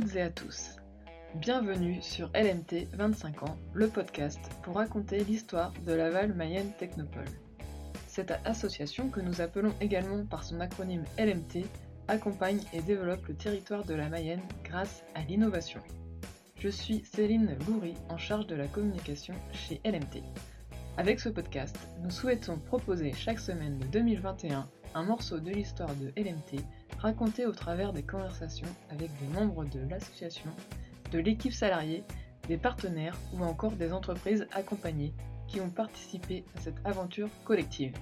toutes et à tous. Bienvenue sur LMT 25 ans, le podcast pour raconter l'histoire de Laval Mayenne Technopole. Cette association, que nous appelons également par son acronyme LMT, accompagne et développe le territoire de la Mayenne grâce à l'innovation. Je suis Céline Goury, en charge de la communication chez LMT. Avec ce podcast, nous souhaitons proposer chaque semaine de 2021 un morceau de l'histoire de LMT raconté au travers des conversations avec des membres de l'association, de l'équipe salariée, des partenaires ou encore des entreprises accompagnées qui ont participé à cette aventure collective.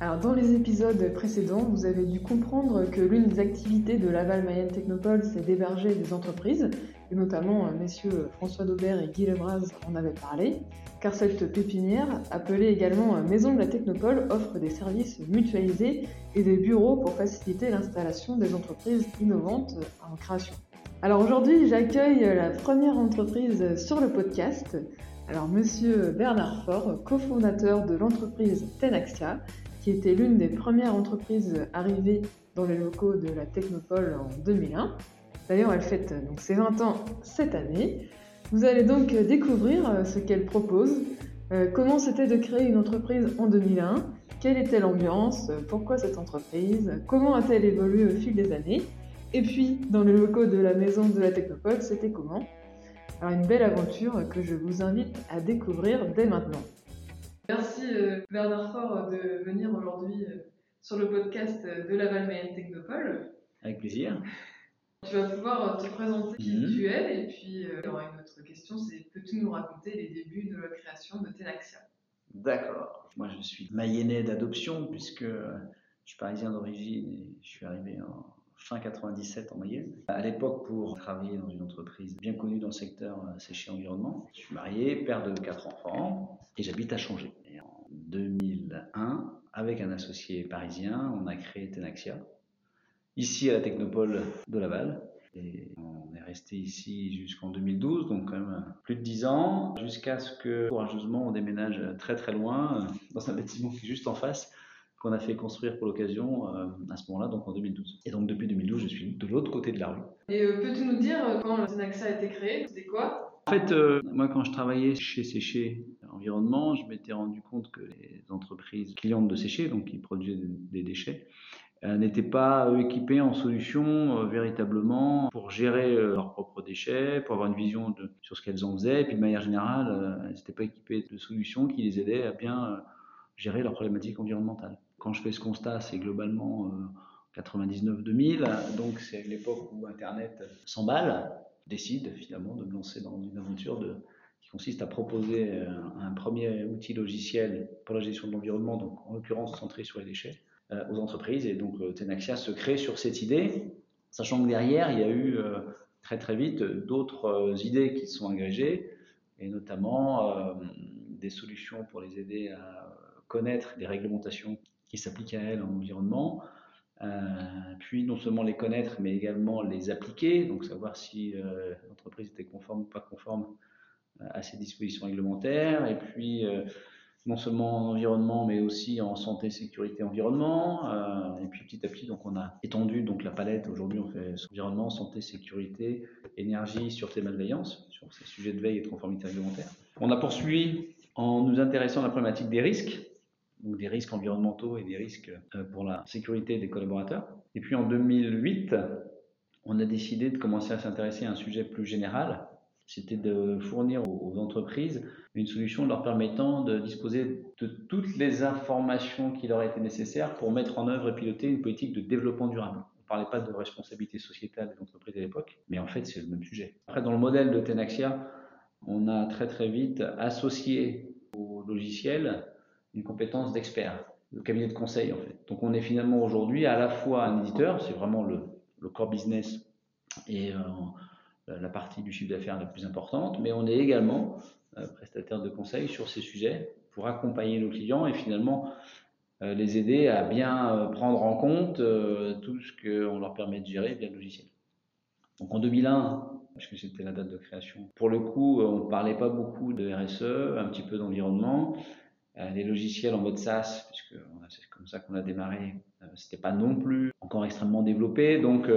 Alors dans les épisodes précédents, vous avez dû comprendre que l'une des activités de Laval Mayenne Technopole, c'est d'héberger des entreprises, et notamment euh, messieurs François Daubert et Guy Lebras en avaient parlé, car cette pépinière, appelée également euh, Maison de la Technopole, offre des services mutualisés et des bureaux pour faciliter l'installation des entreprises innovantes en création. Alors aujourd'hui, j'accueille la première entreprise sur le podcast. Alors monsieur Bernard Faure, cofondateur de l'entreprise Tenaxia, qui était l'une des premières entreprises arrivées dans les locaux de la Technopole en 2001. D'ailleurs, elle fête donc ses 20 ans cette année. Vous allez donc découvrir euh, ce qu'elle propose, euh, comment c'était de créer une entreprise en 2001, quelle était l'ambiance, pourquoi cette entreprise, comment a-t-elle évolué au fil des années, et puis dans les locaux de la maison de la Technopole, c'était comment? Alors une belle aventure que je vous invite à découvrir dès maintenant. Merci euh, Bernard Faure de venir aujourd'hui euh, sur le podcast de Laval Mayenne Technopole. Avec plaisir. Tu vas pouvoir te présenter qui Mhm. tu es et puis euh, il y aura une autre question, c'est peux-tu nous raconter les débuts de la création de Tenaxia? D'accord. Moi, je suis mayennais d'adoption puisque euh, je suis parisien d'origine et je suis arrivé en fin 97 en Mayenne. À l'époque, pour travailler dans une entreprise bien connue dans le secteur euh, séché environnement, je suis marié, père de quatre enfants et j'habite à Changé. Et en 2001, avec un associé parisien, on a créé Tenaxia, ici à la Technopole de Laval. Et on est resté ici jusqu'en 2012, donc quand même plus de 10 ans, jusqu'à ce que courageusement on déménage très très loin, euh, dans un bâtiment qui est juste en face, qu'on a fait construire pour l'occasion euh, à ce moment-là, donc en 2012. Et donc depuis 2012, je suis de l'autre côté de la rue. Et euh, peux-tu nous dire euh, quand Tenaxia a été créé? C'était quoi? En fait, euh, moi quand je travaillais chez Séché Environnement, je m'étais rendu compte que les entreprises clientes de Séché, donc qui produisaient des, déchets, n'étaient pas euh, équipées en solutions euh, véritablement pour gérer euh, leurs propres déchets, pour avoir une vision sur ce qu'elles en faisaient, et puis de manière générale, euh, elles n'étaient pas équipées de solutions qui les aidaient à bien euh, gérer leurs problématiques environnementales. Quand je fais ce constat, c'est globalement euh, 99-2000, donc c'est l'époque où Internet s'emballe, décide finalement de me lancer dans une aventure qui consiste à proposer euh, un premier outil logiciel pour la gestion de l'environnement, donc en l'occurrence centré sur les déchets, euh, aux entreprises. Et donc euh, Tenaxia se crée sur cette idée, sachant que derrière, il y a eu euh, très très vite d'autres euh, idées qui sont agrégées, et notamment euh, des solutions pour les aider à connaître des réglementations qui s'appliquent à elles en environnement, euh, puis non seulement les connaître, mais également les appliquer, donc savoir si euh, l'entreprise était conforme ou pas conforme euh, à ces dispositions réglementaires, et puis euh, non seulement en environnement, mais aussi en santé, sécurité, environnement. Euh, et puis petit à petit, donc on a étendu donc la palette. Aujourd'hui, on fait environnement, santé, sécurité, énergie, sûreté, malveillance sur ces sujets de veille et de conformité réglementaire. On a poursuivi en nous intéressant à la problématique des risques, donc des risques environnementaux et des risques euh, pour la sécurité des collaborateurs. Et puis en 2008, on a décidé de commencer à s'intéresser à un sujet plus général, c'était de fournir aux entreprises une solution leur permettant de disposer de toutes les informations qui leur étaient nécessaires pour mettre en œuvre et piloter une politique de développement durable. On ne parlait pas de responsabilité sociétale des entreprises à l'époque, mais en fait c'est le même sujet. Après, dans le modèle de Tenaxia, on a très très vite associé au logiciel une compétence d'expert, de cabinet de conseil en fait. Donc on est finalement aujourd'hui à la fois un éditeur, c'est vraiment le, le core business et euh, la partie du chiffre d'affaires la plus importante, mais on est également euh, prestataire de conseil sur ces sujets pour accompagner nos clients et finalement euh, les aider à bien euh, prendre en compte euh, tout ce qu'on leur permet de gérer via le logiciel. Donc en 2001, puisque c'était la date de création, pour le coup, on ne parlait pas beaucoup de RSE, un petit peu d'environnement. Euh, les logiciels en mode SaaS, puisque c'est comme ça qu'on a démarré, euh, c'était pas non plus encore extrêmement développé. Donc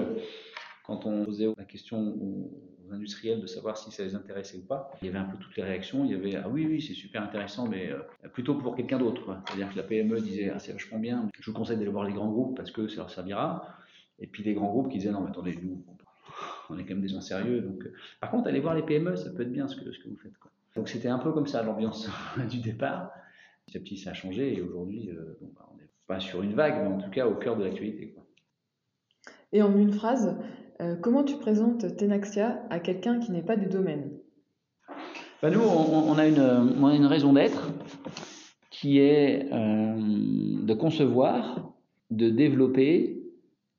Quand on posait la question aux industriels de savoir si ça les intéressait ou pas, il y avait un peu toutes les réactions. Il y avait ah oui, oui, c'est super intéressant, mais euh, plutôt pour quelqu'un d'autre. C'est-à-dire que la PME disait ah, c'est vachement bien, je vous conseille d'aller voir les grands groupes parce que ça leur servira. Et puis les grands groupes qui disaient non, mais attendez, nous, on est quand même des gens sérieux. Donc, euh, par contre, allez voir les PME, ça peut être bien ce que, ce que vous faites. Quoi. Donc c'était un peu comme ça l'ambiance du départ. Petit à petit, ça a changé et aujourd'hui, euh, bah, on n'est pas sur une vague, mais en tout cas au cœur de l'actualité. Et en une phrase, euh, comment tu présentes Tenaxia à quelqu'un qui n'est pas du domaine? Bah, Nous, on, a une, raison d'être qui est de concevoir, de développer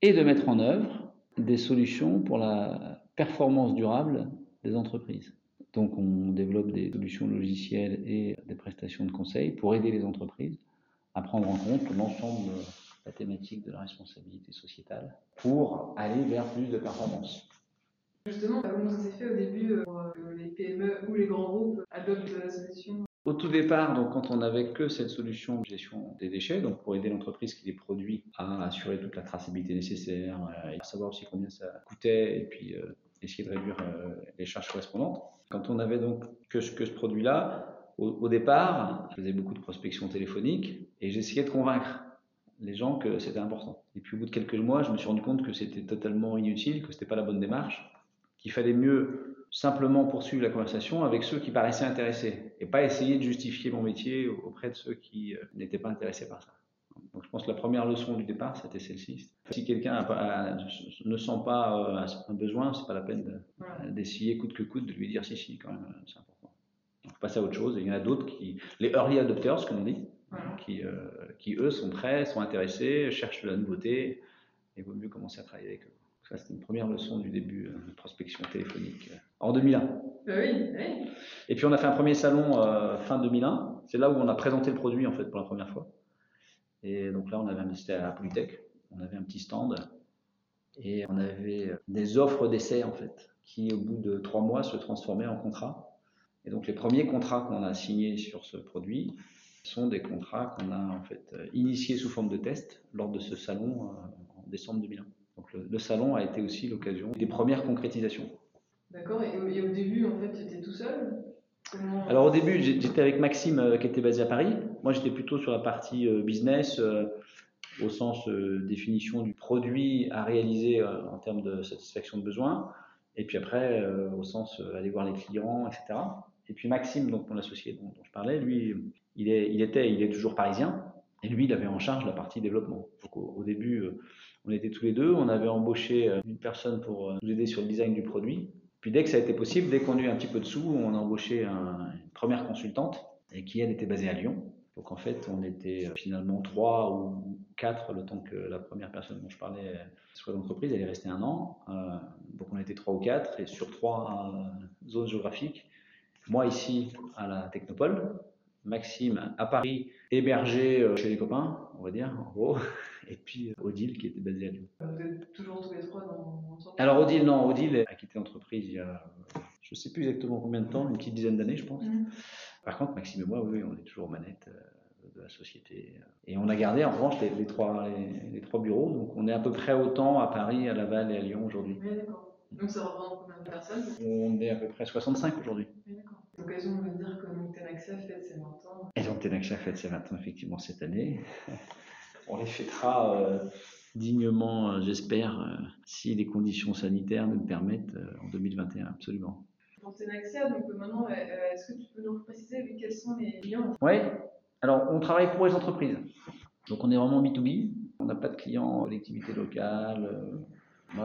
et de mettre en œuvre des solutions pour la performance durable des entreprises. Donc on développe des solutions logicielles et des prestations de conseil pour aider les entreprises à prendre en compte l'ensemble la thématique de la responsabilité sociétale pour aller vers plus de performance. Justement, comment ça s'est fait au début pour euh, que les PME ou les grands groupes adoptent la solution? Au tout départ, donc, quand on n'avait que cette solution de gestion des déchets, donc pour aider l'entreprise qui les produit à assurer toute la traçabilité nécessaire, euh, à savoir aussi combien ça coûtait, et puis euh, essayer de réduire euh, les charges correspondantes. Quand on avait donc que ce, que ce produit-là, au, départ, je faisais beaucoup de prospection téléphonique et j'essayais de convaincre les gens que c'était important. Et puis au bout de quelques mois, je me suis rendu compte que c'était totalement inutile, que c'était pas la bonne démarche, qu'il fallait mieux simplement poursuivre la conversation avec ceux qui paraissaient intéressés et pas essayer de justifier mon métier auprès de ceux qui euh, n'étaient pas intéressés par ça. Donc je pense que la première leçon du départ, c'était celle-ci. Si quelqu'un ne sent pas euh, un besoin, c'est pas la peine d'essayer coûte que coûte de lui dire si, si, quand même, c'est important. On peut passer à autre chose. Et il y en a d'autres qui, les early adopters, comme on dit, qui, euh, qui eux sont prêts, sont intéressés, cherchent de la nouveauté et il vaut mieux commencer à travailler avec eux. Ça, c'était une première leçon du début de prospection téléphonique en 2001. Bah oui, oui. Et puis on a fait un premier salon euh, fin 2001. C'est là où on a présenté le produit en fait pour la première fois. Et donc là, on avait c'était à Polytech. On avait un petit stand et on avait des offres d'essai en fait qui au bout de trois mois se transformaient en contrats. Et donc les premiers contrats qu'on a signés sur ce produit sont des contrats qu'on a en fait initiés sous forme de test lors de ce salon euh, en décembre 2001. Donc le, le salon a été aussi l'occasion des premières concrétisations. D'accord, et, au début, en fait, tu étais tout seul Alors au début, j'étais avec Maxime euh, qui était basé à Paris. Moi, j'étais plutôt sur la partie euh, business, euh, au sens définition du produit à réaliser en termes de satisfaction de besoins. Et puis après, au sens aller voir les clients, etc. Et puis Maxime, donc mon associé dont, je parlais, lui, il, est, était, il est toujours parisien. Et lui, il avait en charge la partie développement. Donc au, début, on était tous les deux. On avait embauché une personne pour nous aider sur le design du produit. Puis dès que ça a été possible, dès qu'on a eu un petit peu de sous, on a embauché une première consultante et qui elle était basée à Lyon. Donc en fait, on était euh, finalement trois ou quatre le temps que la première personne dont je parlais soit d'entreprise. Elle est restée un an. Euh, donc on était trois ou quatre et sur trois euh, zones géographiques. Moi ici à la Technopole, Maxime à Paris, hébergé chez les copains, on va dire, en gros, et puis euh, Odile qui était basée à Lyon. Vous êtes toujours tous les trois dans Alors Odile, non, Odile a quitté l'entreprise il y a, je ne sais plus exactement combien de temps, une petite dizaine d'années, je pense. Mhm. Par contre, Maxime et moi, oui, on est toujours aux manettes euh, de la société. Et on a gardé en revanche les, trois, les, trois bureaux, donc on est à peu près autant à Paris, à Laval et à Lyon aujourd'hui. Oui, d'accord. Donc ça représente combien de personnes? On est à peu près 65 aujourd'hui. D'accord. L'occasion de dire que Tenaxia fête ses 20 ans. Et donc Tenaxia fête ses 20 ans effectivement cette année on les fêtera euh, dignement, euh, j'espère, euh, si les conditions sanitaires nous le permettent en 2021, absolument. Pour Tenaxia, donc maintenant, est-ce que tu peux nous préciser quels sont les clients? Oui, alors on travaille pour les entreprises. Donc on est vraiment B2B, on n'a pas de clients collectivités locales,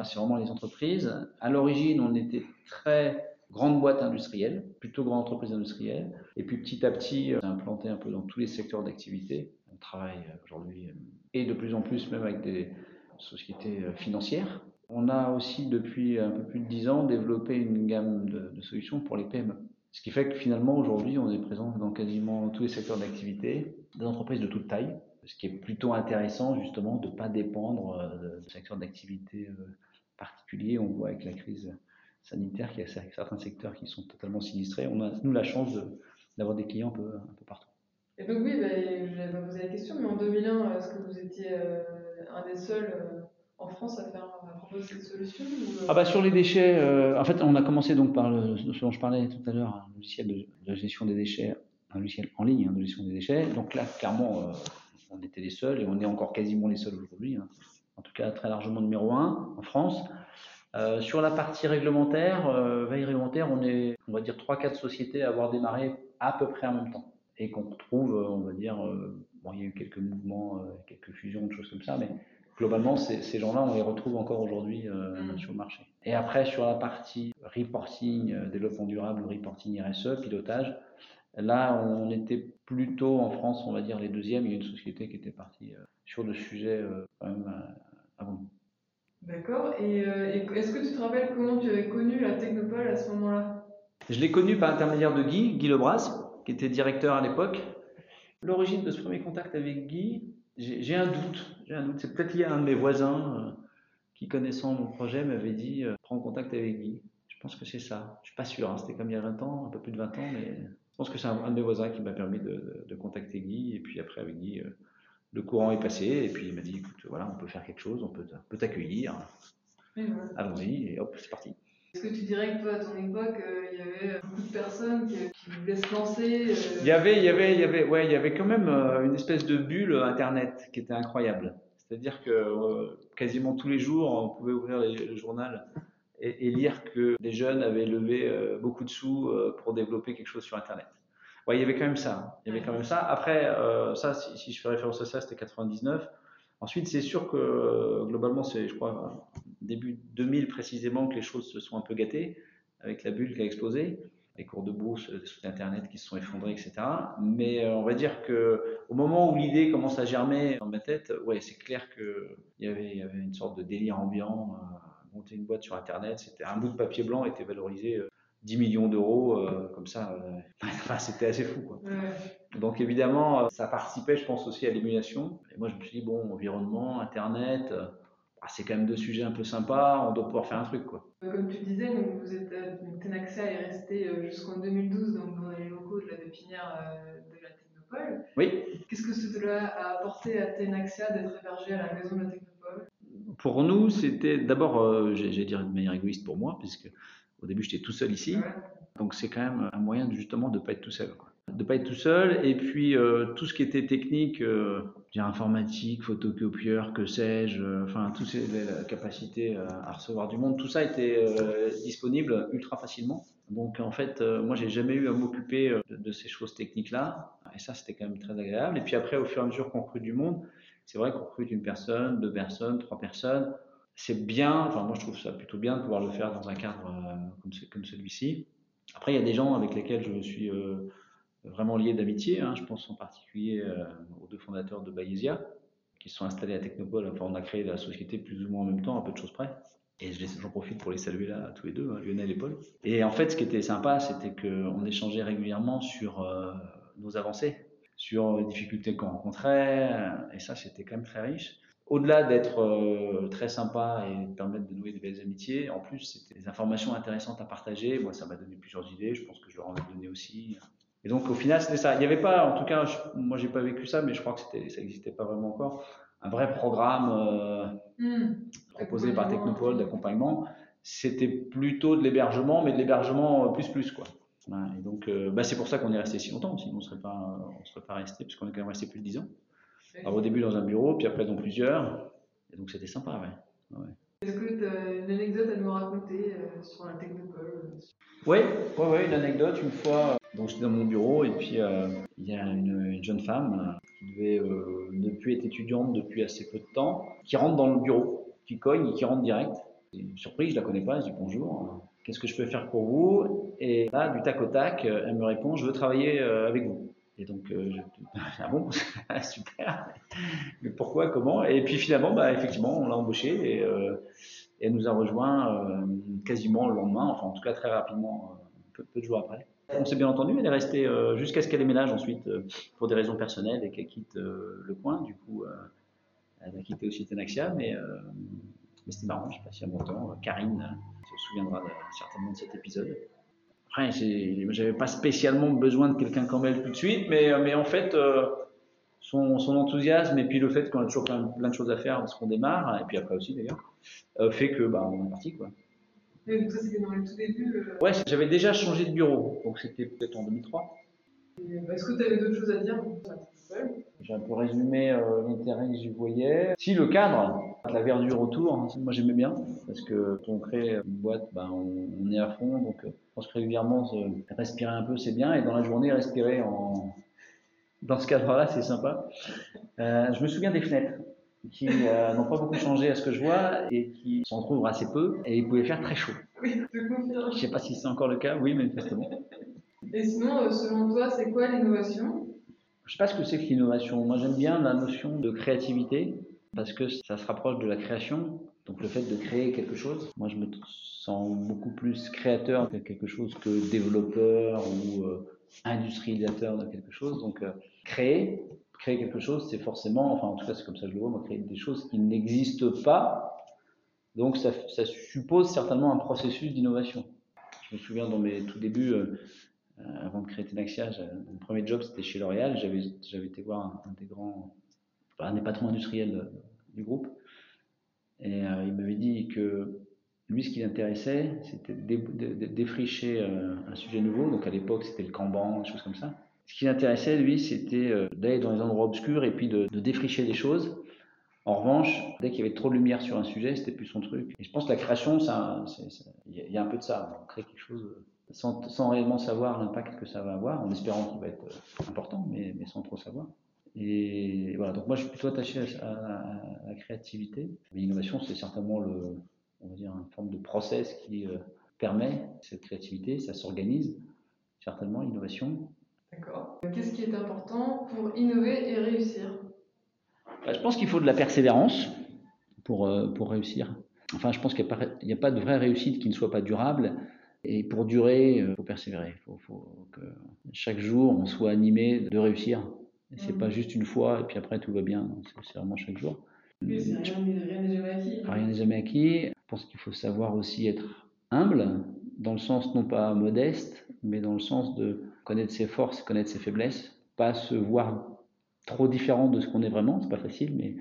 c'est vraiment les entreprises. À l'origine, on était très grande boîte industrielle, plutôt grande entreprise industrielle, et puis petit à petit, on s'est implanté un peu dans tous les secteurs d'activité travaille aujourd'hui euh, et de plus en plus même avec des sociétés euh, financières. On a aussi depuis un peu plus de 10 ans développé une gamme de, solutions pour les PME. Ce qui fait que finalement aujourd'hui on est présent dans quasiment tous les secteurs d'activité, des entreprises de toute taille, ce qui est plutôt intéressant justement de ne pas dépendre euh, de secteurs d'activité particuliers. On voit avec la crise sanitaire qu'il y a certains secteurs qui sont totalement sinistrés. On a nous la chance d'avoir des clients un peu, un peu partout. Et donc oui, bah, je vais poser la question, mais en 2001, est-ce que vous étiez euh, un des seuls euh, en France à faire à proposer cette solution Ah bah sur les déchets, en fait on a commencé donc par le, ce dont je parlais tout à l'heure, un logiciel de, gestion des déchets, un logiciel en ligne hein, de gestion des déchets. Donc là clairement on était les seuls et on est encore quasiment les seuls aujourd'hui. Hein. En tout cas très largement numéro un en France. Euh, sur la partie réglementaire, euh, veille réglementaire, on est, on va dire, 3-4 sociétés à avoir démarré à peu près en même temps. Et qu'on retrouve, euh, on va dire, bon, il y a eu quelques mouvements, quelques fusions, des choses comme ça, mais globalement, ces gens-là, on les retrouve encore aujourd'hui mm. sur le marché. Et après, sur la partie reporting, développement durable, reporting RSE, pilotage, là, on était plutôt en France, on va dire, les deuxièmes. Il y a une société qui était partie sur le sujet quand même avant nous. D'accord. Euh, et, est-ce que tu te rappelles comment tu avais connu la Technopole à ce moment-là? Je l'ai connu par l'intermédiaire de Guy, Guy Lebras, qui était directeur à l'époque. L'origine de ce premier contact avec Guy, j'ai un doute. J'ai un doute. C'est peut-être lié à un de mes voisins euh, qui, connaissant mon projet, m'avait dit euh, prends contact avec Guy. Je pense que c'est ça. Je suis pas sûr. Hein. C'était comme il y a 20 ans, un peu plus de 20 ans, mais pense que c'est un, de mes voisins qui m'a permis de, contacter Guy. Et puis après, avec Guy, le courant est passé et puis il m'a dit écoute, voilà, on peut faire quelque chose, on peut, t'accueillir. Allons-y et hop, c'est parti. Est-ce que tu dirais que toi, à ton époque, euh, il y avait beaucoup de personnes qui, voulaient se lancer euh Il y avait, il y avait, il y avait, ouais, il y avait quand même euh, une espèce de bulle Internet qui était incroyable. C'est-à-dire que quasiment tous les jours, on pouvait ouvrir le journal et, lire que des jeunes avaient levé beaucoup de sous pour développer quelque chose sur Internet il y avait quand même ça. Il y avait quand même ça. Après, euh, ça, si, je fais référence à ça, c'était 99. Ensuite, c'est sûr que euh, globalement, c'est, je crois, début 2000 précisément que les choses se sont un peu gâtées avec la bulle qui a explosé, les cours de bourse, les sites internet qui se sont effondrés, etc. Mais euh, on va dire que au moment où l'idée commence à germer dans ma tête, ouais, c'est clair y avait, y avait une sorte de délire ambiant. Monter une boîte sur internet, c'était un bout de papier blanc était valorisé 10 millions d'euros euh, comme ça. Euh, c'était assez fou. Quoi. Donc évidemment, euh, ça participait, je pense, aussi à l'émulation. Et moi, je me suis dit, bon, environnement, Internet, ah, c'est quand même deux sujets un peu sympas, on doit pouvoir faire un truc. Quoi. Comme tu disais, donc, vous êtes, Tenaxia est resté jusqu'en 2012 donc, dans les locaux de la pépinière de la Technopole. Oui. Qu'est-ce que cela a apporté à Tenaxia d'être hébergé à la maison de la Technopole? Pour nous, c'était d'abord, j'ai dire de manière égoïste pour moi, puisque au début, j'étais tout seul ici. Donc, c'est quand même un moyen justement de ne pas être tout seul. De ne pas être tout seul. Et puis, euh, tout ce qui était technique, euh, informatique, photocopieur, que sais-je, euh, enfin, toutes ces la capacité à recevoir du monde, tout ça était disponible ultra facilement. Donc, en fait, moi, j'ai jamais eu à m'occuper de, ces choses techniques-là. Et ça, c'était quand même très agréable. Et puis après, au fur et à mesure qu'on recrute du monde, c'est vrai qu'on recrute une personne, deux personnes, trois personnes c'est bien, enfin moi je trouve ça plutôt bien de pouvoir le faire dans un cadre euh, comme, celui-ci. Après, il y a des gens avec lesquels je suis euh, vraiment lié d'amitié. Hein. Je pense en particulier euh, aux deux fondateurs de Bayesia, qui sont installés à Technopole. Enfin, on a créé la société plus ou moins en même temps, à peu de choses près. Et j'en profite pour les saluer là, tous les deux, hein, Lionel et Paul. Et en fait, ce qui était sympa, c'était qu'on échangeait régulièrement sur nos avancées, sur les difficultés qu'on rencontrait. Et ça, c'était quand même très riche au-delà d'être euh, très sympa et de permettre de nouer des belles amitiés, en plus, c'était des informations intéressantes à partager. Moi, ça m'a donné plusieurs idées. Je pense que je leur en ai donné aussi. Et donc, au final, c'était ça. Il n'y avait pas, en tout cas, je, moi, j'ai pas vécu ça, mais je crois que ça n'existait pas vraiment encore. Un vrai programme euh, hmm. proposé par Technopole d'accompagnement. C'était plutôt de l'hébergement, mais de l'hébergement euh, plus plus, quoi. Et donc, bah, c'est pour ça qu'on est resté si longtemps. Sinon, on ne serait pas, on serait pas resté, puisqu'on est quand même resté plus de 10 ans. Alors, au début dans un bureau, puis après dans plusieurs. Et donc c'était sympa, ouais. Est-ce que tu as une anecdote à nous raconter euh, sur la technopole Oui, ouais, ouais, une anecdote. Une fois, donc j'étais dans mon bureau et puis euh, il y a une, jeune femme qui devait euh, ne plus être étudiante depuis assez peu de temps, qui rentre dans le bureau, qui cogne et qui rentre direct. Une surprise, je la connais pas, je dis bonjour, qu'est-ce que je peux faire pour vous? Et là, du tac au tac, elle me répond, je veux travailler avec vous. Et donc, euh, ah bon, super. Mais pourquoi, comment? Et puis finalement, bah, effectivement, on l'a embauchée et, euh, elle nous a rejoint euh, quasiment le lendemain, enfin en tout cas très rapidement, peu, de jours après. On s'est bien entendu, elle est restée jusqu'à ce qu'elle déménage ensuite pour des raisons personnelles et qu'elle quitte le coin. Du coup, elle a quitté aussi Tenaxia, mais, mais c'était marrant, je sais pas si elle m'entend. Karine se souviendra certainement de cet épisode. Après, j'avais pas spécialement besoin de quelqu'un comme elle tout de suite, mais, mais en fait, euh, son, enthousiasme et puis le fait qu'on a toujours plein, de choses à faire parce qu'on démarre, et puis après aussi d'ailleurs, euh, fait que bah, on est parti. Quoi. Mais ça, c'était dans le tout début euh, Ouais, j'avais déjà changé de bureau, donc c'était peut-être en 2003. Bah, est-ce que tu avais d'autres choses à dire? J'ai un peu résumé euh, l'intérêt que j'y voyais. Si le cadre, la verdure autour, hein, moi j'aimais bien parce que quand on crée une boîte, ben, on, est à fond, donc euh, je pense que régulièrement respirer un peu c'est bien et dans la journée respirer en dans ce cadre-là c'est sympa. Euh, je me souviens des fenêtres qui n'ont pas beaucoup changé à ce que je vois et qui s'en trouvent assez peu et ils pouvaient faire très chaud. Oui, je sais pas si c'est encore le cas, oui manifestement. Et sinon, selon toi, c'est quoi l'innovation? Je ne sais pas ce que c'est que l'innovation. Moi, j'aime bien la notion de créativité parce que ça se rapproche de la création. Donc, le fait de créer quelque chose. Moi, je me sens beaucoup plus créateur de quelque chose que développeur ou euh, industrialisateur de quelque chose. Donc, euh, créer, créer quelque chose, c'est forcément, enfin, en tout cas, c'est comme ça que je le vois, moi, créer des choses qui n'existent pas. Donc, ça, suppose certainement un processus d'innovation. Je me souviens dans mes tout débuts, euh, avant de créer Tenaxia, mon premier job c'était chez L'Oréal. J'avais, été voir un, des grands, un des patrons industriels du groupe. Et euh, il m'avait dit que lui, ce qui l'intéressait, c'était de, défricher euh, un sujet nouveau. Donc à l'époque, c'était le Kanban, des choses comme ça. Ce qui l'intéressait, lui, c'était d'aller dans les endroits obscurs et puis de, défricher des choses. En revanche, dès qu'il y avait trop de lumière sur un sujet, c'était plus son truc. Et je pense que la création, il y, a un peu de ça. On crée quelque chose sans, réellement savoir l'impact que ça va avoir, en espérant qu'il va être euh, important, mais, sans trop savoir. Et voilà, donc moi je suis plutôt attaché à, la créativité. L'innovation, c'est certainement le, on va dire, une forme de process qui euh, permet cette créativité, ça s'organise, certainement, l'innovation. D'accord. Qu'est-ce qui est important pour innover et réussir? Bah, Je pense qu'il faut de la persévérance pour, euh, pour réussir. Enfin, je pense qu'il n'y a, a, pas de vraie réussite qui ne soit pas durable. Et pour durer, il euh, faut persévérer. Il faut, que chaque jour, on soit animé de réussir. Ce n'est pas mm. juste une fois et puis après tout va bien. C'est vraiment chaque jour. rien n'est jamais acquis. Rien n'est jamais acquis. Je pense qu'il faut savoir aussi être humble, dans le sens non pas modeste, mais dans le sens de connaître ses forces, connaître ses faiblesses, pas se voir trop différent de ce qu'on est vraiment. C'est pas facile, mais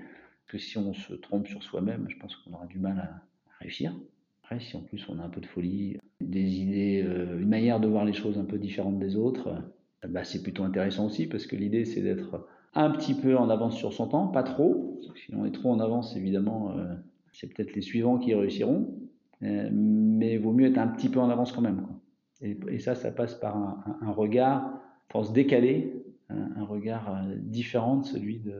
que si on se trompe sur soi-même, je pense qu'on aura du mal à réussir. Après, si en plus on a un peu de folie, des idées, euh, une manière de voir les choses un peu différente des autres, bah, c'est plutôt intéressant aussi parce que l'idée c'est d'être un petit peu en avance sur son temps, pas trop. Si on est trop en avance, évidemment, euh, c'est peut-être les suivants qui réussiront, euh, mais il vaut mieux être un petit peu en avance quand même. Et, ça, ça passe par un, regard, pour se décaler, un, regard différent de celui de,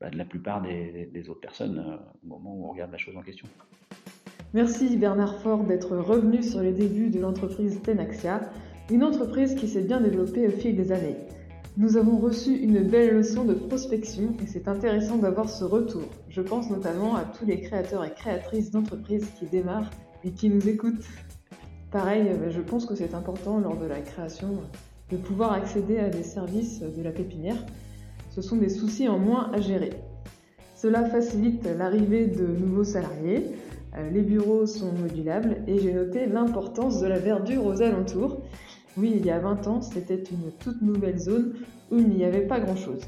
bah, la plupart des, autres personnes au moment où on regarde la chose en question. Merci Bernard Fort d'être revenu sur les débuts de l'entreprise Tenaxia, une entreprise qui s'est bien développée au fil des années. Nous avons reçu une belle leçon de prospection et c'est intéressant d'avoir ce retour. Je pense notamment à tous les créateurs et créatrices d'entreprises qui démarrent et qui nous écoutent. Pareil, euh, je pense que c'est important lors de la création de pouvoir accéder à des services de la pépinière. Ce sont des soucis en moins à gérer. Cela facilite l'arrivée de nouveaux salariés, euh, les bureaux sont modulables et j'ai noté l'importance de la verdure aux alentours. Oui, il y a 20 ans, c'était une toute nouvelle zone où il n'y avait pas grand-chose.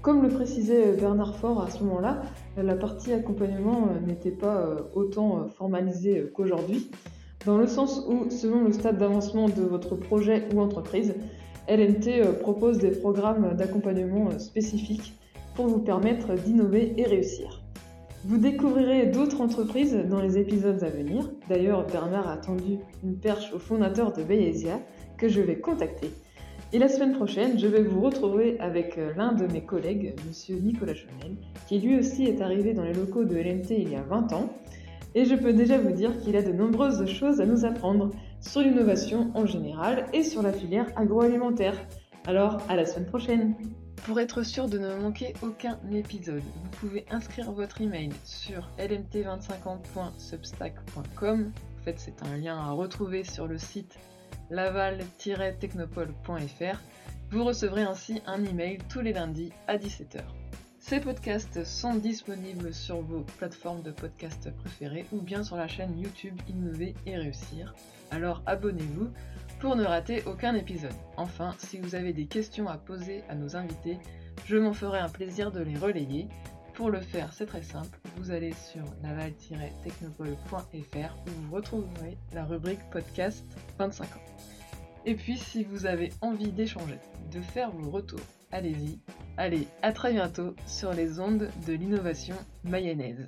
Comme le précisait Bernard Faure à ce moment-là, la partie accompagnement euh, n'était pas euh, autant formalisée qu'aujourd'hui, dans le sens où, selon le stade d'avancement de votre projet ou entreprise, LNT propose des programmes d'accompagnement spécifiques pour vous permettre d'innover et réussir. Vous découvrirez d'autres entreprises dans les épisodes à venir. D'ailleurs, Bernard a tendu une perche au fondateur de Beyesia que je vais contacter. Et la semaine prochaine, je vais vous retrouver avec euh, l'un de mes collègues, monsieur Nicolas Chanel, qui lui aussi est arrivé dans les locaux de LMT il y a 20 ans. Et je peux déjà vous dire qu'il a de nombreuses choses à nous apprendre sur l'innovation en général et sur la filière agroalimentaire. Alors, à la semaine prochaine! Pour être sûr de ne manquer aucun épisode, vous pouvez inscrire votre email sur lmt250.substack.com. En fait, c'est un lien à retrouver sur le site laval-technopole.fr. Vous recevrez ainsi un email tous les lundis à 17h. Ces podcasts sont disponibles sur vos plateformes de podcast préférées ou bien sur la chaîne YouTube Innover et Réussir. Alors abonnez-vous pour ne rater aucun épisode. Enfin, si vous avez des questions à poser à nos invités, Je m'en ferai un plaisir de les relayer. Pour le faire, c'est très simple. Vous allez sur laval-technopole.fr où vous retrouverez la rubrique podcast 25 ans. Et puis, si vous avez envie d'échanger, de faire vos retours, allez-y. Allez, à très bientôt sur les ondes de l'innovation mayonnaise.